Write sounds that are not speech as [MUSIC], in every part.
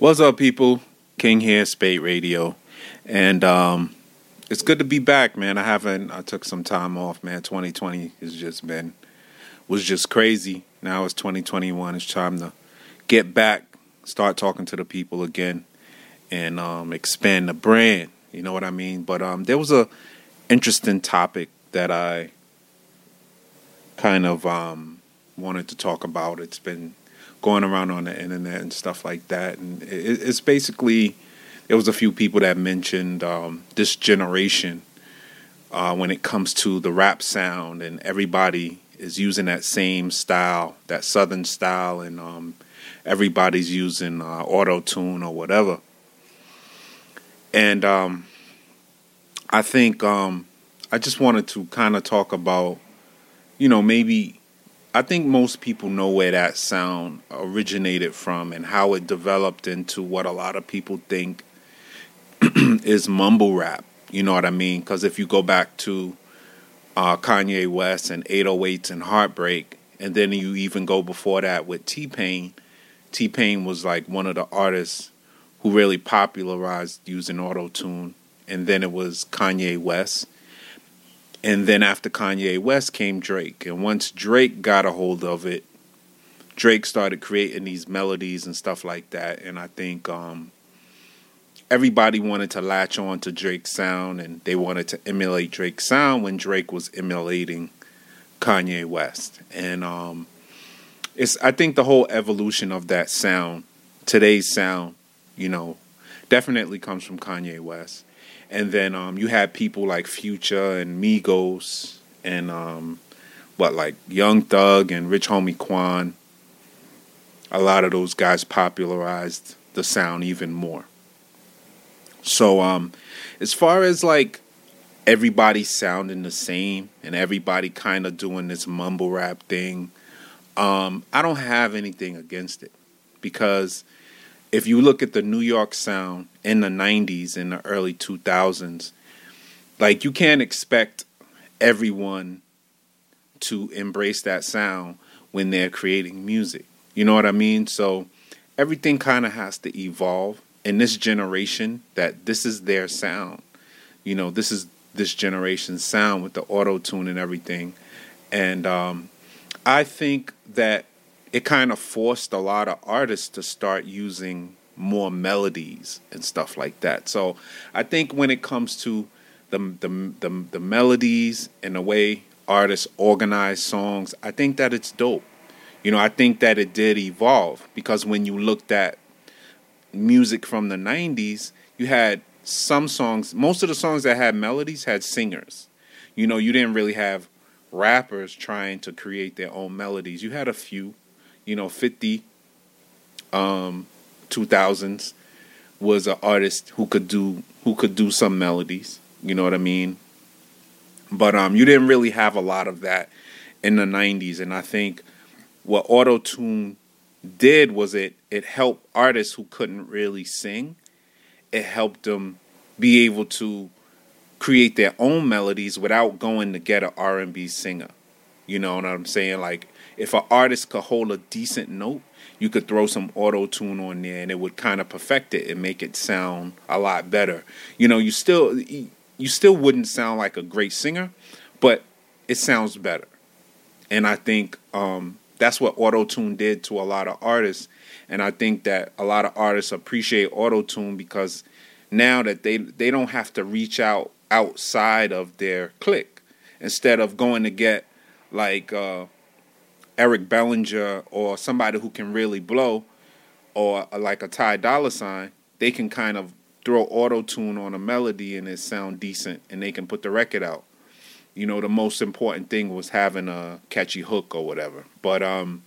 What's up, people? King here, Spate Radio, and um, it's good to be back, man. I haven't. I took some time off, man. 2020 has just been was just crazy. Now it's 2021. It's time to get back, start talking to the people again, and um, expand the brand. You know what I mean? But um, there was a interesting topic that I kind of um, wanted to talk about. It's been going around on the internet and stuff like that. And it, it's basically there was a few people that mentioned um, this generation uh, when it comes to the rap sound, and everybody is using that same style, that southern style, and um, everybody's using uh, auto tune or whatever. And um, I think um, I just wanted to kind of talk about, you know, maybe I think most people know where that sound originated from and how it developed into what a lot of people think [CLEARS THROAT] is mumble rap. You know what I mean? Because if you go back to uh, Kanye West and 808s and Heartbreak, and then you even go before that with T Pain, T Pain was like one of the artists who really popularized using auto tune. And then it was Kanye West and then after Kanye West came Drake. And once Drake got a hold of it, Drake started creating these melodies and stuff like that. And I think um, everybody wanted to latch on to Drake's sound and they wanted to emulate Drake's sound when Drake was emulating Kanye West. And um, it's I think the whole evolution of that sound, today's sound, you know, definitely comes from Kanye West and then um, you had people like Future and Migos and um, what like Young Thug and Rich Homie Quan. A lot of those guys popularized the sound even more. So um, as far as like everybody sounding the same and everybody kind of doing this mumble rap thing, um, I don't have anything against it because if you look at the New York sound in the 90s and the early 2000s, like you can't expect everyone to embrace that sound when they're creating music. You know what I mean? So everything kind of has to evolve in this generation that this is their sound. You know, this is this generation's sound with the auto tune and everything. And um, I think that it kind of forced a lot of artists to start using more melodies and stuff like that. So I think when it comes to the the the, the melodies and the way artists organize songs, I think that it's dope. You know, I think that it did evolve because when you looked at music from the 90s, you had some songs, most of the songs that had melodies had singers. You know, you didn't really have rappers trying to create their own melodies. You had a few, you know, 50, um, 2000s was an artist who could do who could do some melodies. You know what I mean? But um, you didn't really have a lot of that in the 90s, and I think what auto tune did was it it helped artists who couldn't really sing. It helped them be able to create their own melodies without going to get an R&B singer. You know what I'm saying? Like if an artist could hold a decent note, you could throw some auto tune on there and it would kind of perfect it and make it sound a lot better. You know, you still you still wouldn't sound like a great singer, but it sounds better. And I think um, that's what auto tune did to a lot of artists. And I think that a lot of artists appreciate auto tune because now that they they don't have to reach out outside of their clique instead of going to get like uh, Eric Bellinger or somebody who can really blow, or like a Ty Dolla Sign, they can kind of throw auto tune on a melody and it sound decent, and they can put the record out. You know, the most important thing was having a catchy hook or whatever. But um,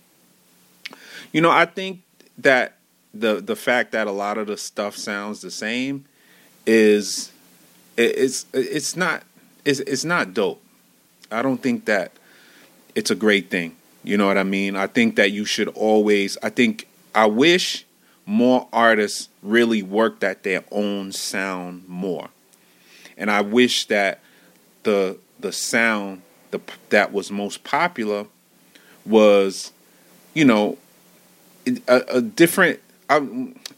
you know, I think that the the fact that a lot of the stuff sounds the same is it's it's not it's it's not dope. I don't think that it's a great thing. You know what I mean? I think that you should always, I think, I wish more artists really worked at their own sound more. And I wish that the the sound the, that was most popular was, you know, a, a different. I,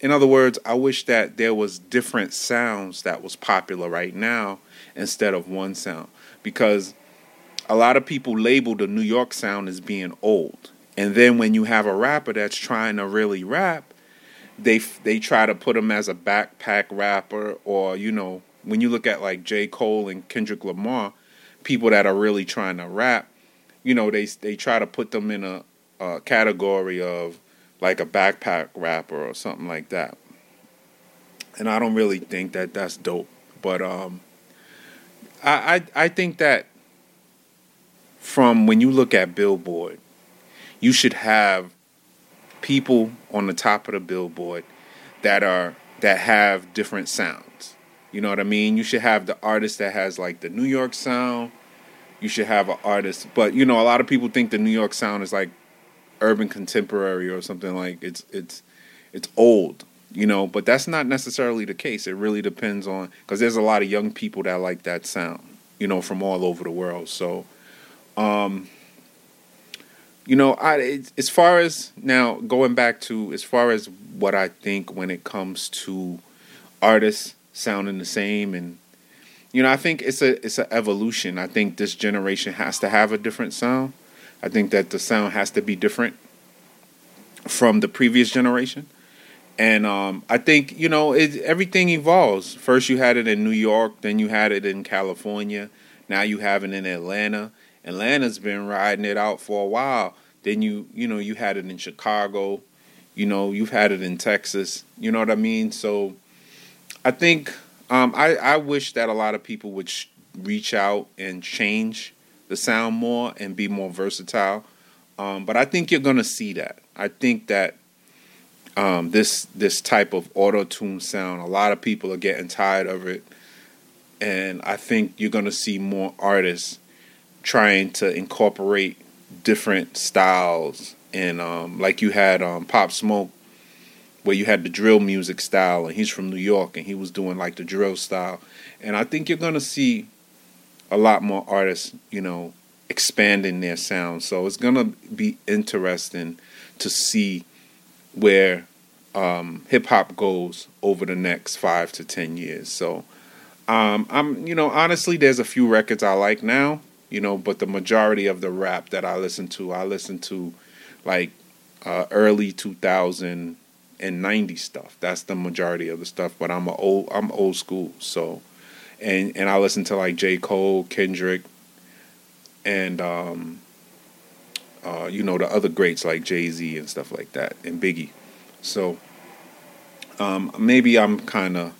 in other words, I wish that there was different sounds that was popular right now instead of one sound because a lot of people label the New York sound as being old. And then when you have a rapper that's trying to really rap, they they try to put him as a backpack rapper or you know, when you look at like J. Cole and Kendrick Lamar, people that are really trying to rap, you know, they they try to put them in a, a category of like a backpack rapper or something like that. And I don't really think that that's dope, but um, I, I I think that from when you look at Billboard, you should have people on the top of the Billboard that are that have different sounds. You know what I mean? You should have the artist that has like the New York sound. You should have an artist, but you know, a lot of people think the New York sound is like urban contemporary or something like it's it's it's old you know but that's not necessarily the case it really depends on because there's a lot of young people that like that sound you know from all over the world so um you know i as far as now going back to as far as what i think when it comes to artists sounding the same and you know i think it's a it's an evolution i think this generation has to have a different sound I think that the sound has to be different from the previous generation. And um, I think you know it, everything evolves. First, you had it in New York, then you had it in California. Now you have it in Atlanta. Atlanta's been riding it out for a while. Then you you know you had it in Chicago. You know you've had it in Texas. You know what I mean. So I think um, I I wish that a lot of people would sh- reach out and change the sound more and be more versatile. Um, but I think you're gonna see that. I think that um, this this type of auto tune sound, a lot of people are getting tired of it, and I think you're gonna see more artists trying to incorporate different styles. And um, like you had um, Pop Smoke, where you had the drill music style, and he's from New York, and he was doing like the drill style. And I think you're gonna see a lot more artists, you know, expanding their sound. So it's gonna be interesting to see where um, hip hop goes over the next five to ten years. So um, I'm, you know, honestly, there's a few records I like now, you know, but the majority of the rap that I listen to, I listen to like uh, early 2000 and 90 stuff. That's the majority of the stuff. But I'm a old, I'm old school, so and and I listen to like J. Cole, Kendrick, and um, uh, you know the other greats like Jay Z and stuff like that, and Biggie. So um, maybe I'm kind of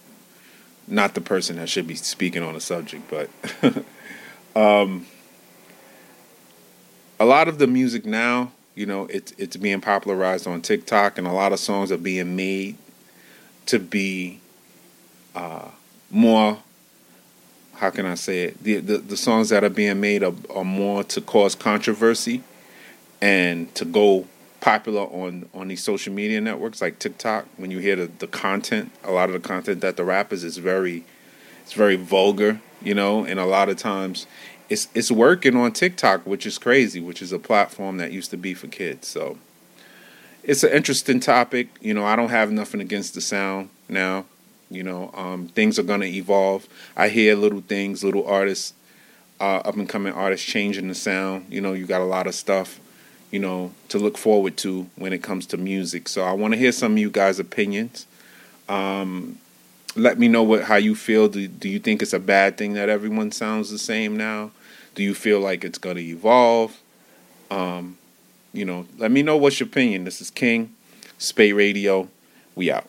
not the person that should be speaking on the subject, but [LAUGHS] um, a lot of the music now, you know, it's it's being popularized on TikTok, and a lot of songs are being made to be uh, more how can I say it? The, the, the songs that are being made are, are more to cause controversy and to go popular on on these social media networks like TikTok. When you hear the, the content, a lot of the content that the rappers is very it's very vulgar, you know, and a lot of times it's it's working on TikTok, which is crazy, which is a platform that used to be for kids. So it's an interesting topic. You know, I don't have nothing against the sound now. You know, um, things are gonna evolve. I hear little things, little artists, uh, up and coming artists changing the sound. You know, you got a lot of stuff, you know, to look forward to when it comes to music. So I want to hear some of you guys' opinions. Um, let me know what how you feel. Do do you think it's a bad thing that everyone sounds the same now? Do you feel like it's gonna evolve? Um, you know, let me know what's your opinion. This is King Spate Radio. We out.